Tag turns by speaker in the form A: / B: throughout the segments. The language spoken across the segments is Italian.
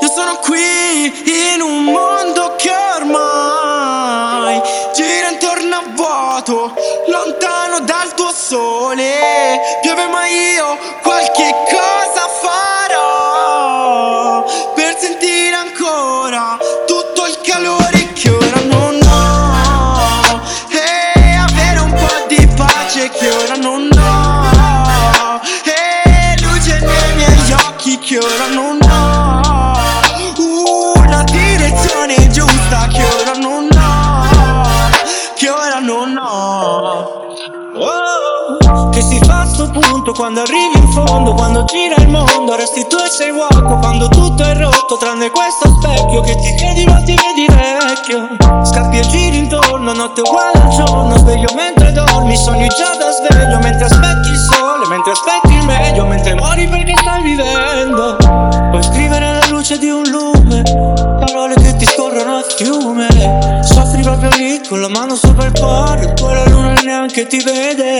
A: Io sono qui in un mondo che ormai gira intorno a vuoto, lontano dal tuo sole. Piove ma io qualche cosa
B: Oh, che si fa sto punto quando arrivi in fondo Quando gira il mondo resti tu e sei uomo Quando tutto è rotto tranne questo specchio Che ti credi ma ti vedi vecchio. Scappi e giri intorno, notte uguale al giorno Sveglio mentre dormi, sogni già da sveglio Mentre aspetti il sole, mentre aspetti il meglio Mentre muori perché con la mano sopra il cuore Poi la luna neanche ti vede.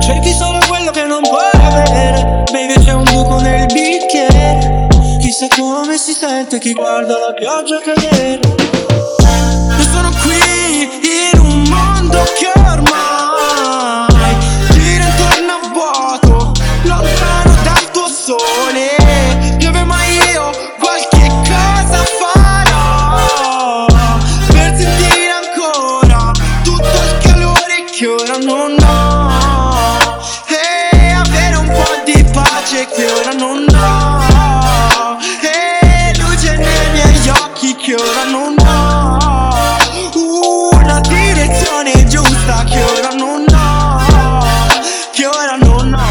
B: Cerchi solo quello che non puoi avere. Baby c'è un buco nel bicchiere. Chissà come si sente chi guarda la pioggia cadere
A: che ora non ho una direzione giusta che ora non ho che ora non ho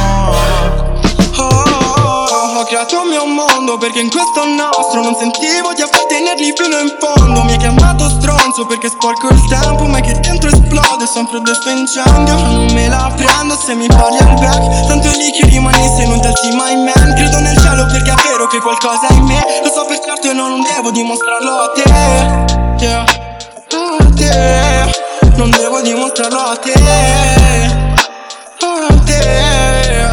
A: Oh, ho creato un mio mondo perché in questo nostro non sentivo di appartenergli fino in fondo. Mi hai chiamato stronzo perché sporco il tempo ma che dentro esplode. Son freddo e sto incendio Non me la prendo. Se mi parli al back Tanto lì che rimani se non ti alzi mai man. Credo nel cielo perché è vero che qualcosa è in me non devo dimostrarlo a te Yeah, a te Non devo dimostrarlo a te a te.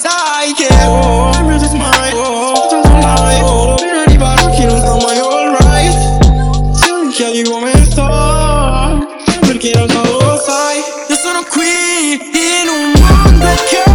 A: Sai che oh, I'm just my oh, sono mai oh Per arrivare qui non sto mai alright. Se mi chiedi come sto Perché in realtà lo sai. Io sono qui in un mondo che